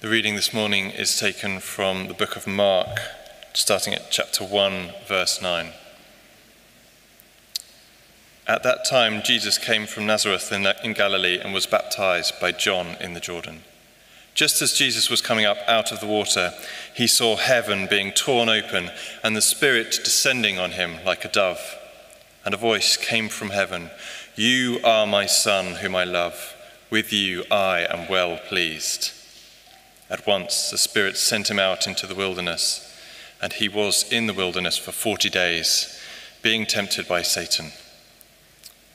The reading this morning is taken from the book of Mark, starting at chapter 1, verse 9. At that time, Jesus came from Nazareth in Galilee and was baptized by John in the Jordan. Just as Jesus was coming up out of the water, he saw heaven being torn open and the Spirit descending on him like a dove. And a voice came from heaven You are my Son, whom I love. With you I am well pleased. At once the Spirit sent him out into the wilderness, and he was in the wilderness for forty days, being tempted by Satan.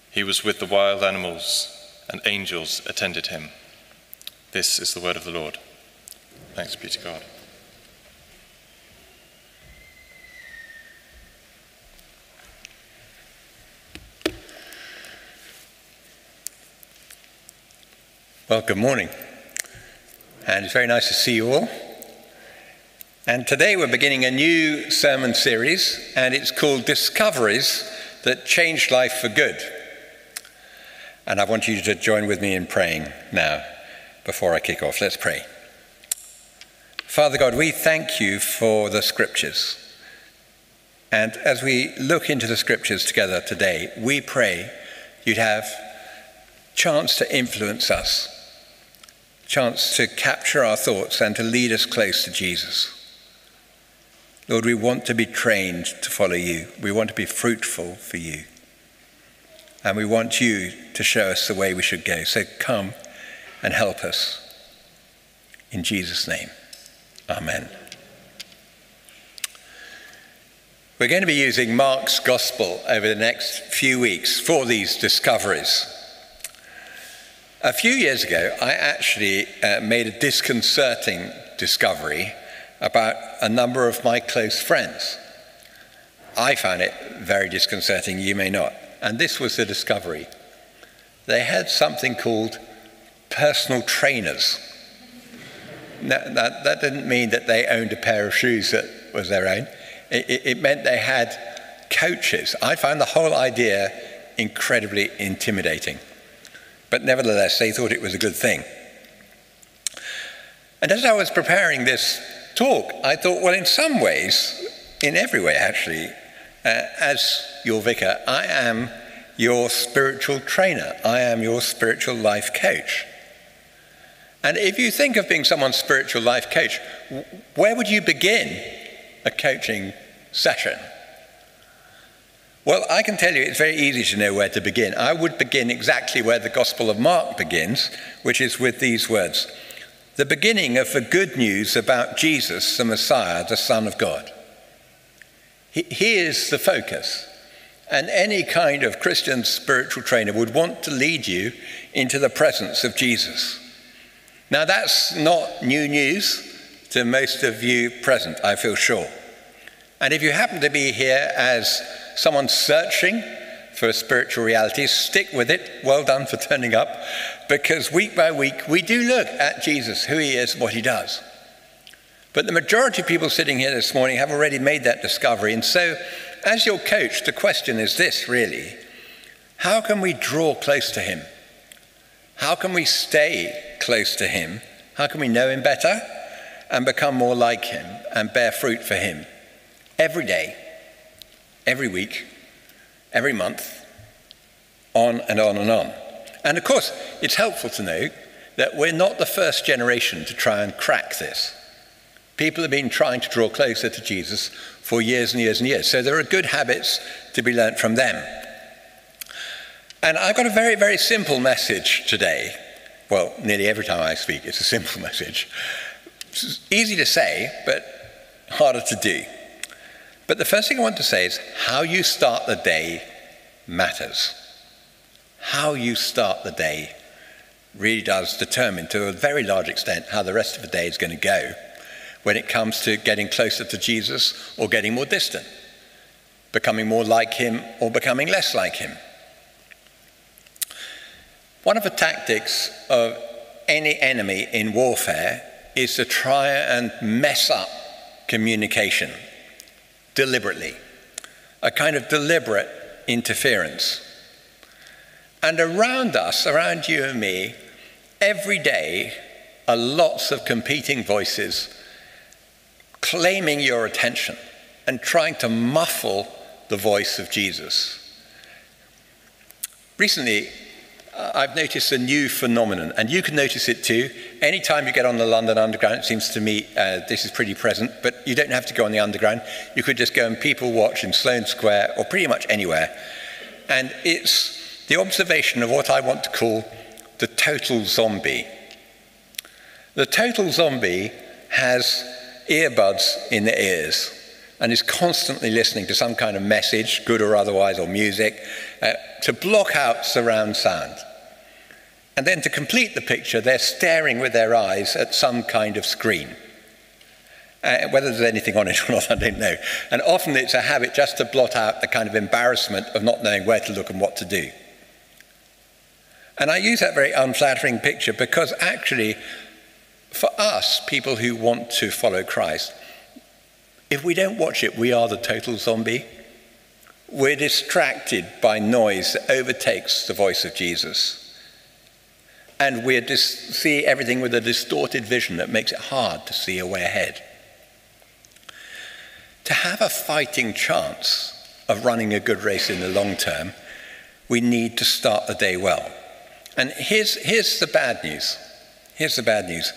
He was with the wild animals, and angels attended him. This is the word of the Lord. Thanks be to God. Well, good morning. And it's very nice to see you all. And today we're beginning a new sermon series, and it's called Discoveries That Changed Life for Good. And I want you to join with me in praying now before I kick off. Let's pray. Father God, we thank you for the scriptures. And as we look into the scriptures together today, we pray you'd have chance to influence us, chance to capture our thoughts and to lead us close to Jesus. Lord, we want to be trained to follow you. We want to be fruitful for you. And we want you to show us the way we should go. So come and help us. In Jesus' name, Amen. We're going to be using Mark's Gospel over the next few weeks for these discoveries. A few years ago, I actually uh, made a disconcerting discovery about a number of my close friends. I found it very disconcerting, you may not. And this was the discovery. They had something called personal trainers. That, that, that, didn't mean that they owned a pair of shoes that was their own. It, it, it meant they had coaches. I found the whole idea incredibly intimidating. But nevertheless, they thought it was a good thing. And as I was preparing this talk, I thought, well, in some ways, in every way actually, uh, as your vicar, I am your spiritual trainer. I am your spiritual life coach. And if you think of being someone's spiritual life coach, where would you begin a coaching session? Well, I can tell you it's very easy to know where to begin. I would begin exactly where the Gospel of Mark begins, which is with these words the beginning of the good news about Jesus, the Messiah, the Son of God. He, is the focus. And any kind of Christian spiritual trainer would want to lead you into the presence of Jesus. Now, that's not new news to most of you present, I feel sure. And if you happen to be here as someone searching for a spiritual realities, stick with it. Well done for turning up, because week by week we do look at Jesus, who he is, what he does. But the majority of people sitting here this morning have already made that discovery. And so, as your coach, the question is this really how can we draw close to him? How can we stay close to Him? How can we know Him better and become more like Him and bear fruit for Him every day, every week, every month, on and on and on? And of course, it's helpful to know that we're not the first generation to try and crack this. People have been trying to draw closer to Jesus for years and years and years. So there are good habits to be learnt from them. And I've got a very, very simple message today. Well, nearly every time I speak, it's a simple message. It's easy to say, but harder to do. But the first thing I want to say is how you start the day matters. How you start the day really does determine, to a very large extent, how the rest of the day is going to go when it comes to getting closer to Jesus or getting more distant, becoming more like him or becoming less like him. One of the tactics of any enemy in warfare is to try and mess up communication deliberately, a kind of deliberate interference. And around us, around you and me, every day are lots of competing voices claiming your attention and trying to muffle the voice of Jesus. Recently, I've noticed a new phenomenon, and you can notice it too. Anytime you get on the London Underground, it seems to me uh, this is pretty present, but you don't have to go on the Underground. You could just go and people watch in Sloane Square or pretty much anywhere. And it's the observation of what I want to call the total zombie. The total zombie has earbuds in their ears and is constantly listening to some kind of message, good or otherwise, or music, uh, to block out surround sound. And then to complete the picture, they're staring with their eyes at some kind of screen. Uh, whether there's anything on it or not, I don't know. And often it's a habit just to blot out the kind of embarrassment of not knowing where to look and what to do. And I use that very unflattering picture because actually, for us, people who want to follow Christ, if we don't watch it, we are the total zombie. We're distracted by noise that overtakes the voice of Jesus. And we dis- see everything with a distorted vision that makes it hard to see a way ahead. To have a fighting chance of running a good race in the long term, we need to start the day well. And here's, here's the bad news. Here's the bad news.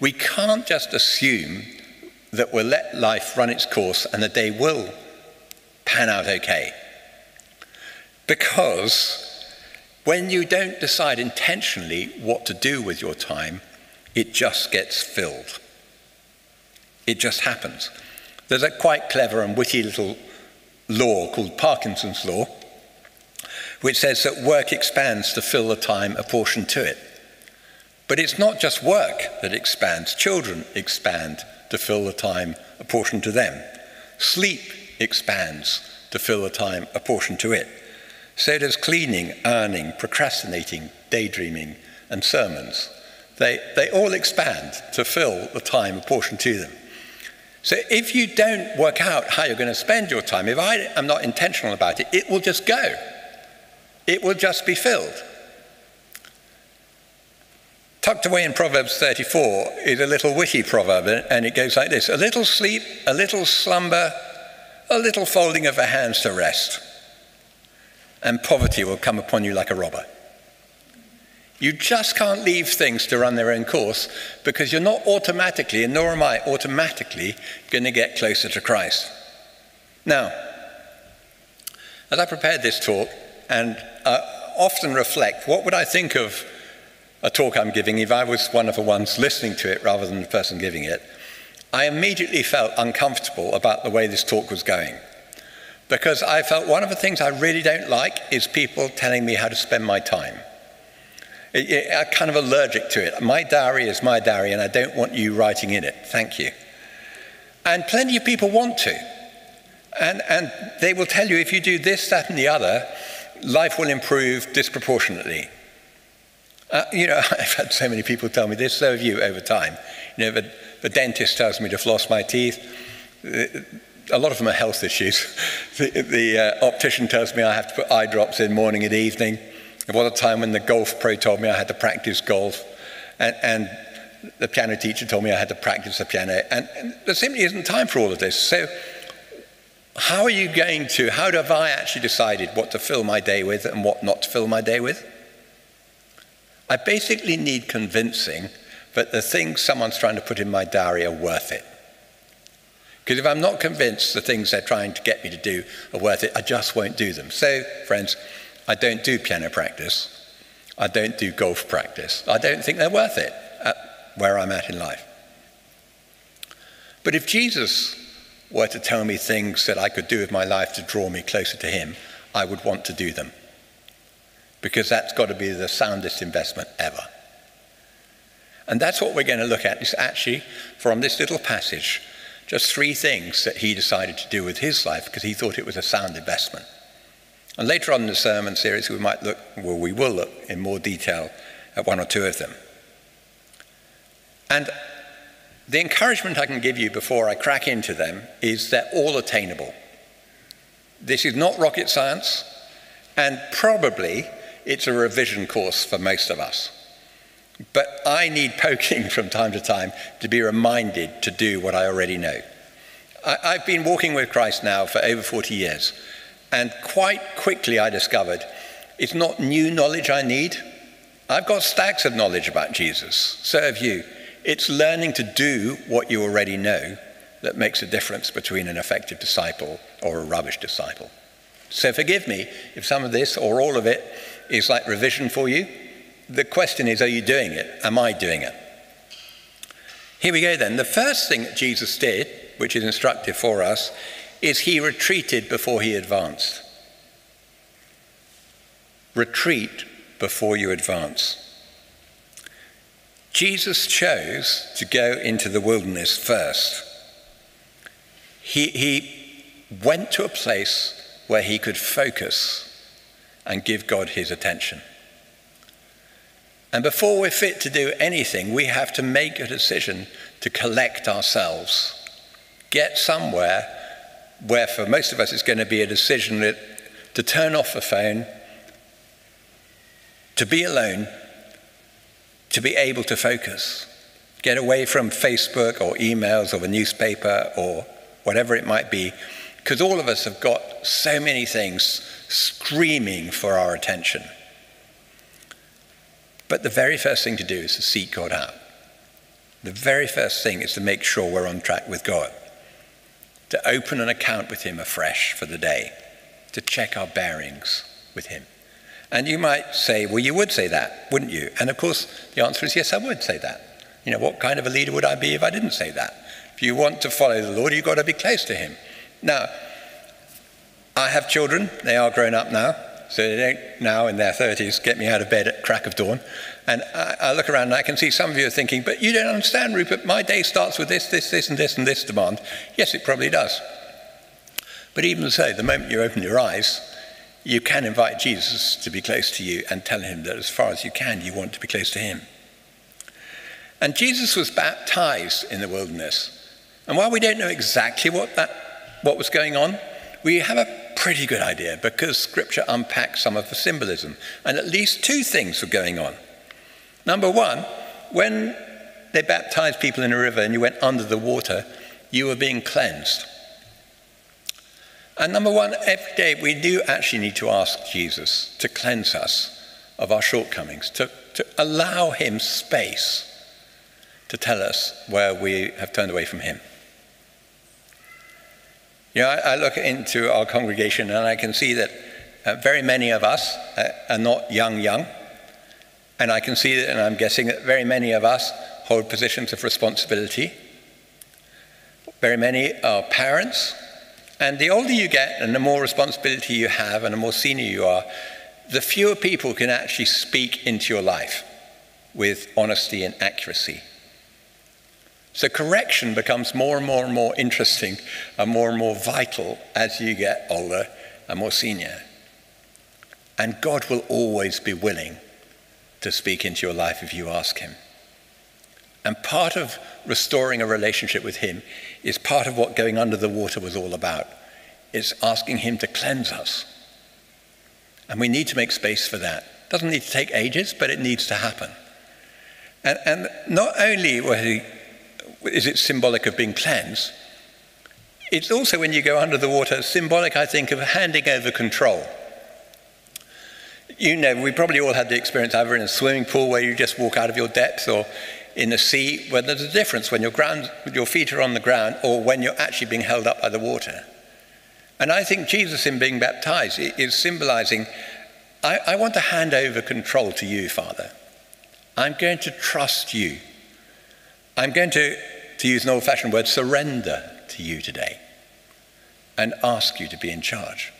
We can't just assume that we'll let life run its course and the day will pan out okay. Because when you don't decide intentionally what to do with your time, it just gets filled. It just happens. There's a quite clever and witty little law called Parkinson's Law, which says that work expands to fill the time apportioned to it. But it's not just work that expands, children expand to fill the time apportioned to them. Sleep expands to fill the time apportioned to it. So does cleaning, earning, procrastinating, daydreaming, and sermons. They, they all expand to fill the time apportioned to them. So if you don't work out how you're going to spend your time, if I am not intentional about it, it will just go. It will just be filled. Tucked away in Proverbs 34 is a little witty proverb, and it goes like this A little sleep, a little slumber, a little folding of the hands to rest, and poverty will come upon you like a robber. You just can't leave things to run their own course because you're not automatically, and nor am I automatically, going to get closer to Christ. Now, as I prepared this talk and often reflect, what would I think of a talk I'm giving if I was one of the ones listening to it rather than the person giving it, I immediately felt uncomfortable about the way this talk was going. Because I felt one of the things I really don't like is people telling me how to spend my time. I'm kind of allergic to it. My diary is my diary, and I don't want you writing in it. Thank you. And plenty of people want to. And, and they will tell you if you do this, that, and the other, life will improve disproportionately. Uh, you know, I've had so many people tell me this, so have you over time. You know, the, the dentist tells me to floss my teeth. A lot of them are health issues. The, the uh, optician tells me I have to put eye drops in morning and evening. There was a time when the golf pro told me I had to practice golf. And, and the piano teacher told me I had to practice the piano. And, and there simply isn't time for all of this. So, how are you going to, how have I actually decided what to fill my day with and what not to fill my day with? I basically need convincing that the things someone's trying to put in my diary are worth it. Because if I'm not convinced the things they're trying to get me to do are worth it, I just won't do them. So, friends, I don't do piano practice. I don't do golf practice. I don't think they're worth it at where I'm at in life. But if Jesus were to tell me things that I could do with my life to draw me closer to Him, I would want to do them because that's got to be the soundest investment ever. And that's what we're going to look at is actually from this little passage, just three things that he decided to do with his life because he thought it was a sound investment. And later on in the sermon series, we might look, well, we will look in more detail at one or two of them. And the encouragement I can give you before I crack into them is they're all attainable. This is not rocket science, and probably it's a revision course for most of us. But I need poking from time to time to be reminded to do what I already know. I, I've been walking with Christ now for over 40 years, and quite quickly I discovered it's not new knowledge I need. I've got stacks of knowledge about Jesus. So have you. It's learning to do what you already know that makes a difference between an effective disciple or a rubbish disciple. So forgive me if some of this or all of it is like revision for you. The question is, are you doing it? Am I doing it? Here we go then. The first thing that Jesus did, which is instructive for us, is he retreated before he advanced. Retreat before you advance. Jesus chose to go into the wilderness first. He, he went to a place where he could focus and give God his attention. And before we're fit to do anything, we have to make a decision to collect ourselves, get somewhere where, for most of us, it's going to be a decision that, to turn off the phone, to be alone, to be able to focus, get away from Facebook or emails or the newspaper or whatever it might be, because all of us have got so many things screaming for our attention. But the very first thing to do is to seek God out. The very first thing is to make sure we're on track with God, to open an account with Him afresh for the day, to check our bearings with Him. And you might say, well, you would say that, wouldn't you? And of course, the answer is yes, I would say that. You know, what kind of a leader would I be if I didn't say that? If you want to follow the Lord, you've got to be close to Him. Now, I have children, they are grown up now, so they don't now in their 30s get me out of bed at crack of dawn. And I, I, look around and I can see some of you are thinking, but you don't understand, Rupert, my day starts with this, this, this, and this, and this demand. Yes, it probably does. But even so, the moment you open your eyes, you can invite Jesus to be close to you and tell him that as far as you can, you want to be close to him. And Jesus was baptized in the wilderness. And while we don't know exactly what, that, what was going on, we have a pretty good idea because Scripture unpacks some of the symbolism. And at least two things were going on. Number one, when they baptized people in a river and you went under the water, you were being cleansed. And number one, every day we do actually need to ask Jesus to cleanse us of our shortcomings, to, to allow Him space to tell us where we have turned away from Him. You know, I, I look into our congregation and I can see that uh, very many of us uh, are not young, young. And I can see that, and I'm guessing that very many of us hold positions of responsibility. Very many are parents. And the older you get and the more responsibility you have and the more senior you are, the fewer people can actually speak into your life with honesty and accuracy. So correction becomes more and more and more interesting and more and more vital as you get older and more senior. And God will always be willing to speak into your life if you ask Him. And part of restoring a relationship with Him is part of what going under the water was all about. It's asking Him to cleanse us. And we need to make space for that. It doesn't need to take ages, but it needs to happen. And, and not only was He is it symbolic of being cleansed? It's also, when you go under the water, symbolic, I think, of handing over control. You know, we probably all had the experience either in a swimming pool where you just walk out of your depth or in the sea where there's a difference when your, ground, your feet are on the ground or when you're actually being held up by the water. And I think Jesus, in being baptized, is symbolizing I, I want to hand over control to you, Father. I'm going to trust you. I'm going to to use an old fashioned word, surrender to you today and ask you to be in charge.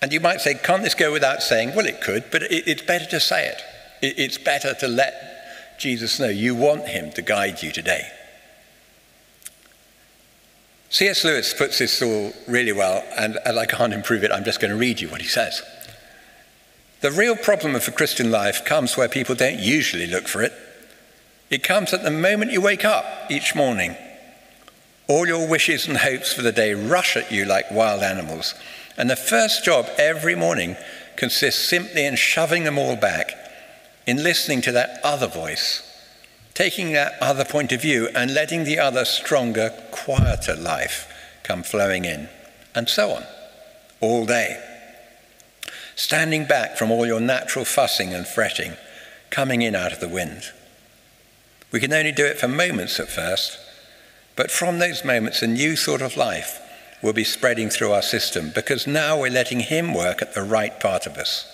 And you might say, can't this go without saying? Well, it could, but it's better to say it. It's better to let Jesus know you want him to guide you today. C.S. Lewis puts this all really well, and as I can't improve it, I'm just going to read you what he says. The real problem of the Christian life comes where people don't usually look for it. It comes at the moment you wake up each morning. All your wishes and hopes for the day rush at you like wild animals. And the first job every morning consists simply in shoving them all back in listening to that other voice, taking that other point of view and letting the other stronger, quieter life come flowing in, and so on, all day. Standing back from all your natural fussing and fretting, coming in out of the wind. We can only do it for moments at first, but from those moments, a new sort of life will be spreading through our system because now we're letting Him work at the right part of us.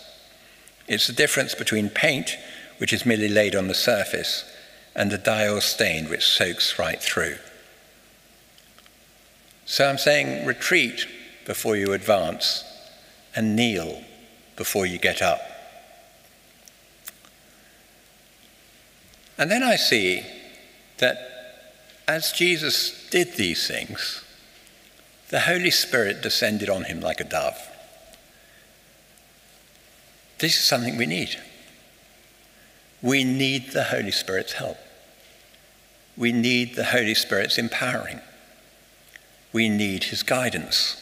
It's the difference between paint, which is merely laid on the surface, and the dye or stain, which soaks right through. So I'm saying retreat before you advance and kneel before you get up. And then I see that as Jesus did these things, the Holy Spirit descended on him like a dove. This is something we need. We need the Holy Spirit's help. We need the Holy Spirit's empowering. We need his guidance.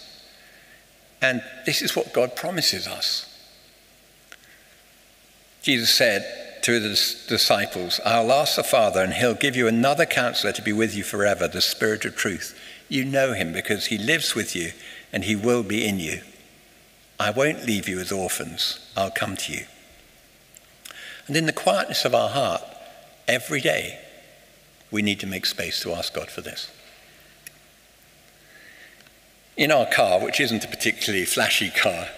And this is what God promises us. Jesus said to the disciples, I'll ask the Father, and he'll give you another counselor to be with you forever, the Spirit of truth you know him because he lives with you and he will be in you. I won't leave you as orphans, I'll come to you. And in the quietness of our heart, every day, we need to make space to ask God for this. In our car, which isn't a particularly flashy car,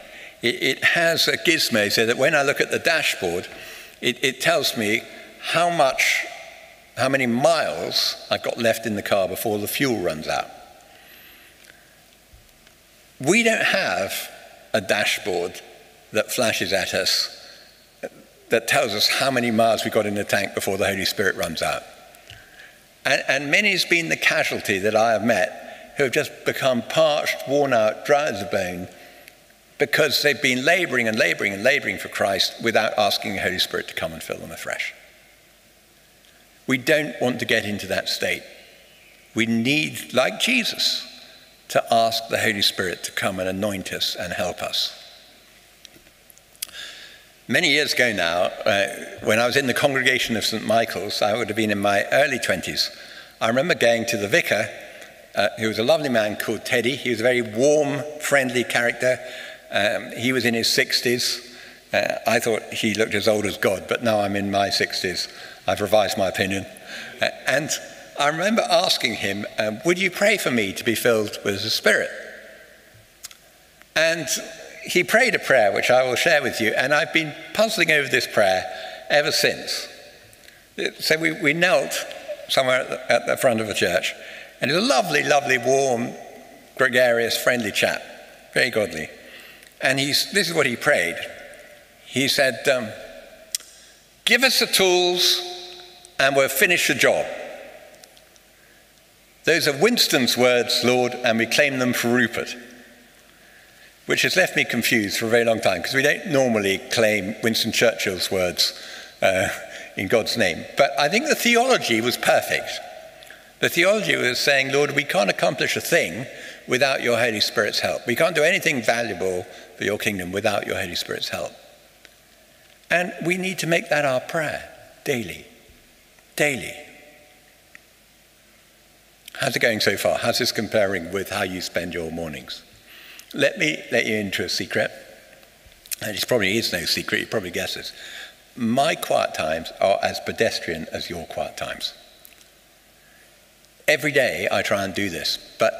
it, it has a gizmo so that when I look at the dashboard, it, it tells me how much, how many miles I've got left in the car before the fuel runs out. We don't have a dashboard that flashes at us that tells us how many miles we got in the tank before the Holy Spirit runs out. And, and many's been the casualty that I have met who have just become parched, worn out, dry as a bone because they've been laboring and laboring and laboring for Christ without asking the Holy Spirit to come and fill them afresh. We don't want to get into that state. We need, like Jesus, to ask the Holy Spirit to come and anoint us and help us. Many years ago now, uh, when I was in the congregation of St. Michael's, I would have been in my early 20s. I remember going to the vicar, uh, who was a lovely man called Teddy. He was a very warm, friendly character. Um, he was in his 60s. Uh, I thought he looked as old as God, but now I'm in my 60s. I've revised my opinion. Uh, and I remember asking him, um, Would you pray for me to be filled with the Spirit? And he prayed a prayer which I will share with you, and I've been puzzling over this prayer ever since. So we, we knelt somewhere at the, at the front of the church, and he was a lovely, lovely, warm, gregarious, friendly chap, very godly. And he's, this is what he prayed. He said, um, Give us the tools, and we'll finish the job. Those are Winston's words, Lord, and we claim them for Rupert, which has left me confused for a very long time because we don't normally claim Winston Churchill's words uh, in God's name. But I think the theology was perfect. The theology was saying, Lord, we can't accomplish a thing without your Holy Spirit's help. We can't do anything valuable for your kingdom without your Holy Spirit's help. And we need to make that our prayer daily. Daily. How's it going so far? How's this comparing with how you spend your mornings? Let me let you into a secret. And it probably is no secret, you probably guess this. My quiet times are as pedestrian as your quiet times. Every day I try and do this, but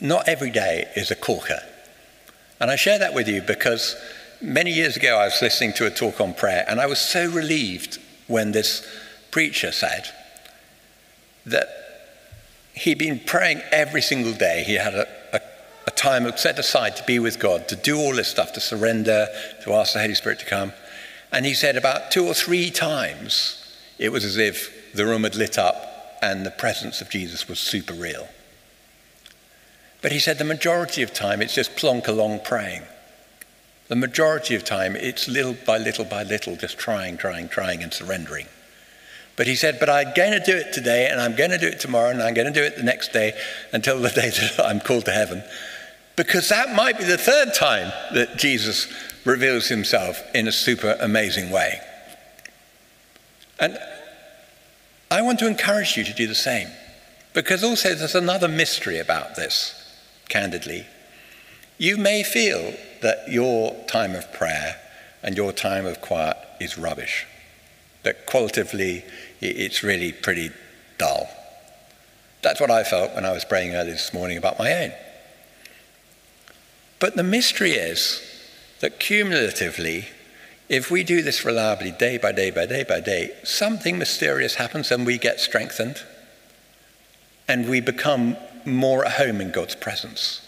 not every day is a corker. And I share that with you because many years ago I was listening to a talk on prayer, and I was so relieved when this preacher said that he'd been praying every single day. He had a, a, a time set aside to be with God, to do all this stuff, to surrender, to ask the Holy Spirit to come. And he said about two or three times, it was as if the room had lit up and the presence of Jesus was super real. But he said the majority of time it's just plonk along praying. The majority of time it's little by little by little just trying, trying, trying and surrendering. But he said, But I'm going to do it today, and I'm going to do it tomorrow, and I'm going to do it the next day until the day that I'm called to heaven. Because that might be the third time that Jesus reveals himself in a super amazing way. And I want to encourage you to do the same. Because also there's another mystery about this, candidly. You may feel that your time of prayer and your time of quiet is rubbish, that qualitatively it's really pretty dull. That's what I felt when I was praying early this morning about my own. But the mystery is that cumulatively, if we do this reliably day by day by day by day, something mysterious happens and we get strengthened and we become more at home in God's presence.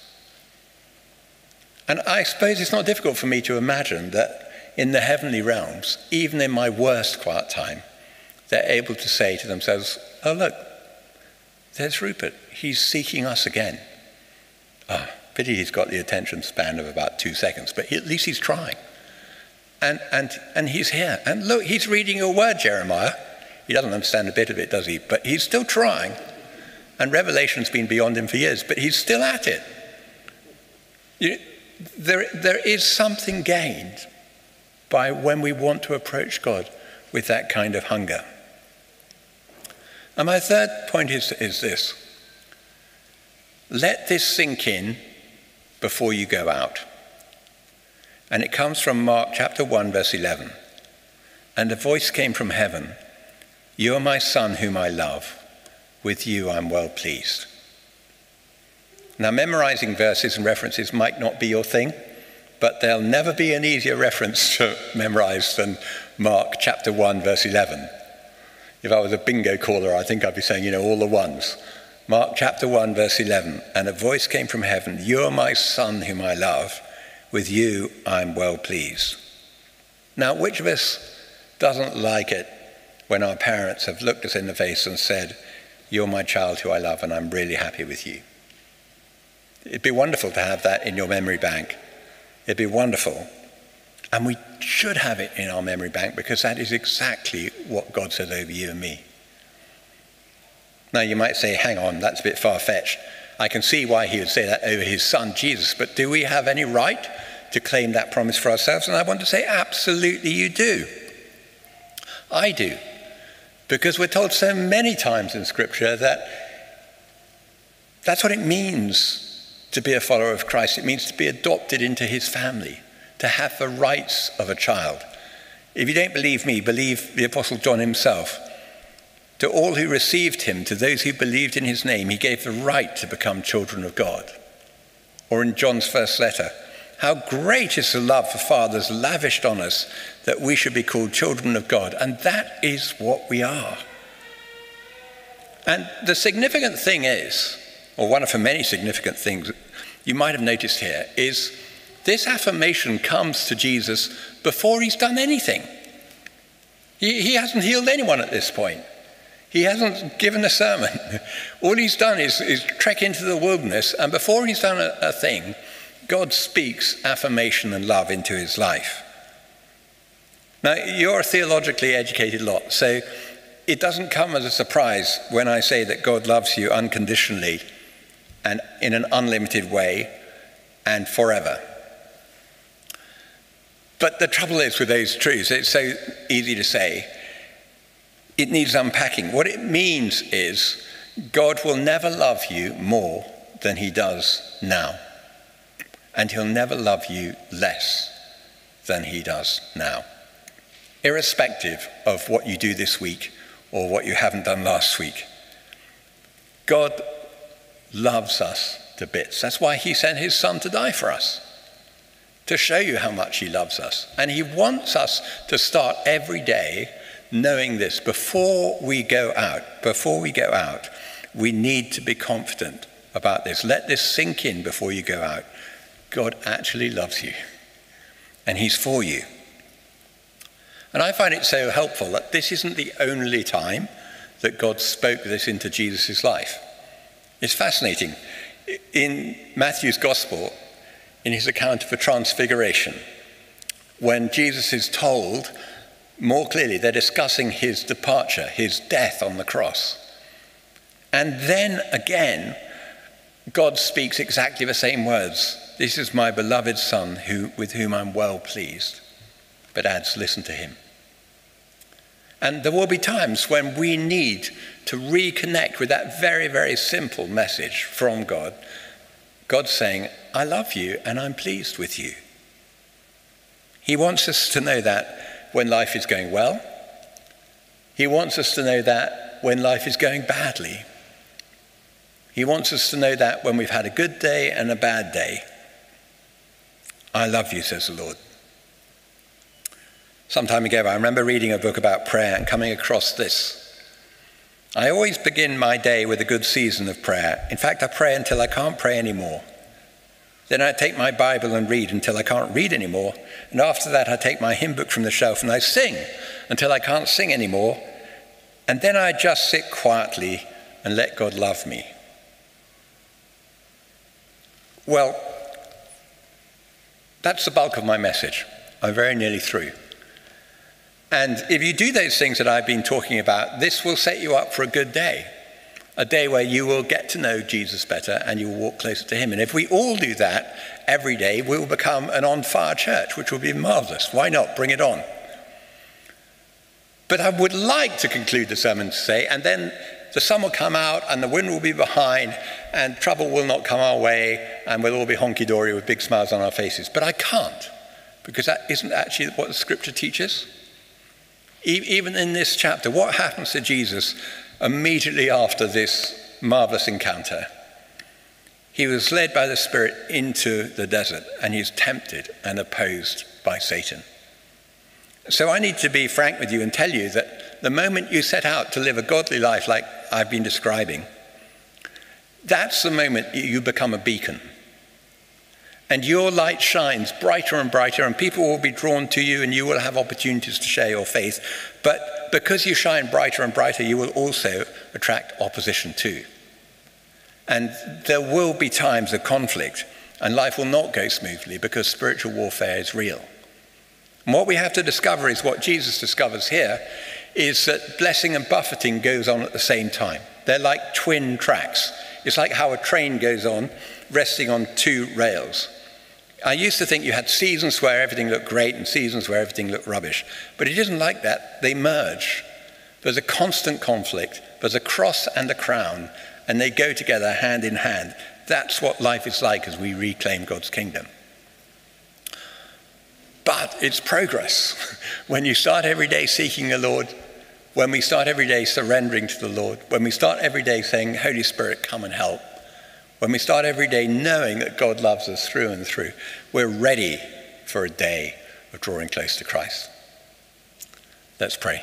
And I suppose it's not difficult for me to imagine that in the heavenly realms, even in my worst quiet time, they're able to say to themselves, Oh, look, there's Rupert. He's seeking us again. Ah, pity he's got the attention span of about two seconds, but he, at least he's trying. And, and, and he's here. And look, he's reading your word, Jeremiah. He doesn't understand a bit of it, does he? But he's still trying. And Revelation's been beyond him for years, but he's still at it. You, there, there is something gained by when we want to approach God with that kind of hunger. And my third point is, is this let this sink in before you go out. And it comes from Mark chapter 1, verse 11. And a voice came from heaven You are my son, whom I love. With you I'm well pleased. Now, memorizing verses and references might not be your thing, but there'll never be an easier reference to memorize than Mark chapter 1, verse 11. If I was a bingo caller, I think I'd be saying, you know, all the ones. Mark chapter 1, verse 11. And a voice came from heaven You are my son, whom I love. With you I'm well pleased. Now, which of us doesn't like it when our parents have looked us in the face and said, You're my child who I love, and I'm really happy with you? It'd be wonderful to have that in your memory bank. It'd be wonderful. And we should have it in our memory bank because that is exactly what God says over you and me. Now, you might say, hang on, that's a bit far fetched. I can see why he would say that over his son Jesus, but do we have any right to claim that promise for ourselves? And I want to say, absolutely, you do. I do. Because we're told so many times in Scripture that that's what it means to be a follower of Christ. It means to be adopted into his family, to have the rights of a child. If you don't believe me, believe the Apostle John himself. To all who received him, to those who believed in his name, he gave the right to become children of God. Or in John's first letter, how great is the love the Father's lavished on us that we should be called children of God. And that is what we are. And the significant thing is, or one of the many significant things you might have noticed here, is this affirmation comes to Jesus before he's done anything. He, he hasn't healed anyone at this point. He hasn't given a sermon. All he's done is, is trek into the wilderness, and before he's done a, a thing, God speaks affirmation and love into his life. Now, you're a theologically educated lot, so it doesn't come as a surprise when I say that God loves you unconditionally and in an unlimited way and forever. But the trouble is with those truths, it's so easy to say, it needs unpacking. What it means is God will never love you more than he does now. And he'll never love you less than he does now. Irrespective of what you do this week or what you haven't done last week. God loves us to bits. That's why he sent his son to die for us, to show you how much he loves us. And he wants us to start every day knowing this. Before we go out, before we go out, we need to be confident about this. Let this sink in before you go out. God actually loves you, and he's for you. And I find it so helpful that this isn't the only time that God spoke this into Jesus' life. It's fascinating. In Matthew's Gospel, in his account of the Transfiguration, when Jesus is told more clearly, they're discussing his departure, his death on the cross. And then again, God speaks exactly the same words. This is my beloved Son, who, with whom I'm well pleased. But adds, listen to him. And there will be times when we need to reconnect with that very, very simple message from God. God saying, I love you and I'm pleased with you. He wants us to know that when life is going well. He wants us to know that when life is going badly. He wants us to know that when we've had a good day and a bad day. I love you, says the Lord. Some time ago, I remember reading a book about prayer and coming across this. I always begin my day with a good season of prayer. In fact, I pray until I can't pray anymore. Then I take my Bible and read until I can't read anymore. And after that, I take my hymn book from the shelf and I sing until I can't sing anymore. And then I just sit quietly and let God love me. Well, that's the bulk of my message. I'm very nearly through. And if you do those things that I've been talking about, this will set you up for a good day. A day where you will get to know Jesus better and you will walk closer to him. And if we all do that every day, we will become an on fire church, which will be marvelous. Why not? Bring it on. But I would like to conclude the sermon to say, and then the sun will come out and the wind will be behind and trouble will not come our way and we'll all be honky dory with big smiles on our faces. But I can't because that isn't actually what the scripture teaches. Even in this chapter, what happens to Jesus immediately after this marvelous encounter? He was led by the Spirit into the desert and he's tempted and opposed by Satan. So I need to be frank with you and tell you that the moment you set out to live a godly life like I've been describing, that's the moment you become a beacon and your light shines brighter and brighter, and people will be drawn to you, and you will have opportunities to share your faith. But because you shine brighter and brighter, you will also attract opposition too. And there will be times of conflict, and life will not go smoothly because spiritual warfare is real. And what we have to discover is what Jesus discovers here is that blessing and buffeting goes on at the same time. They're like twin tracks. It's like how a train goes on resting on two rails. I used to think you had seasons where everything looked great and seasons where everything looked rubbish. But it isn't like that. They merge. There's a constant conflict, there's a cross and a crown, and they go together hand in hand. That's what life is like as we reclaim God's kingdom. But it's progress. when you start every day seeking the Lord, when we start every day surrendering to the Lord, when we start every day saying, Holy Spirit, come and help, when we start every day knowing that God loves us through and through, we're ready for a day of drawing close to Christ. Let's pray.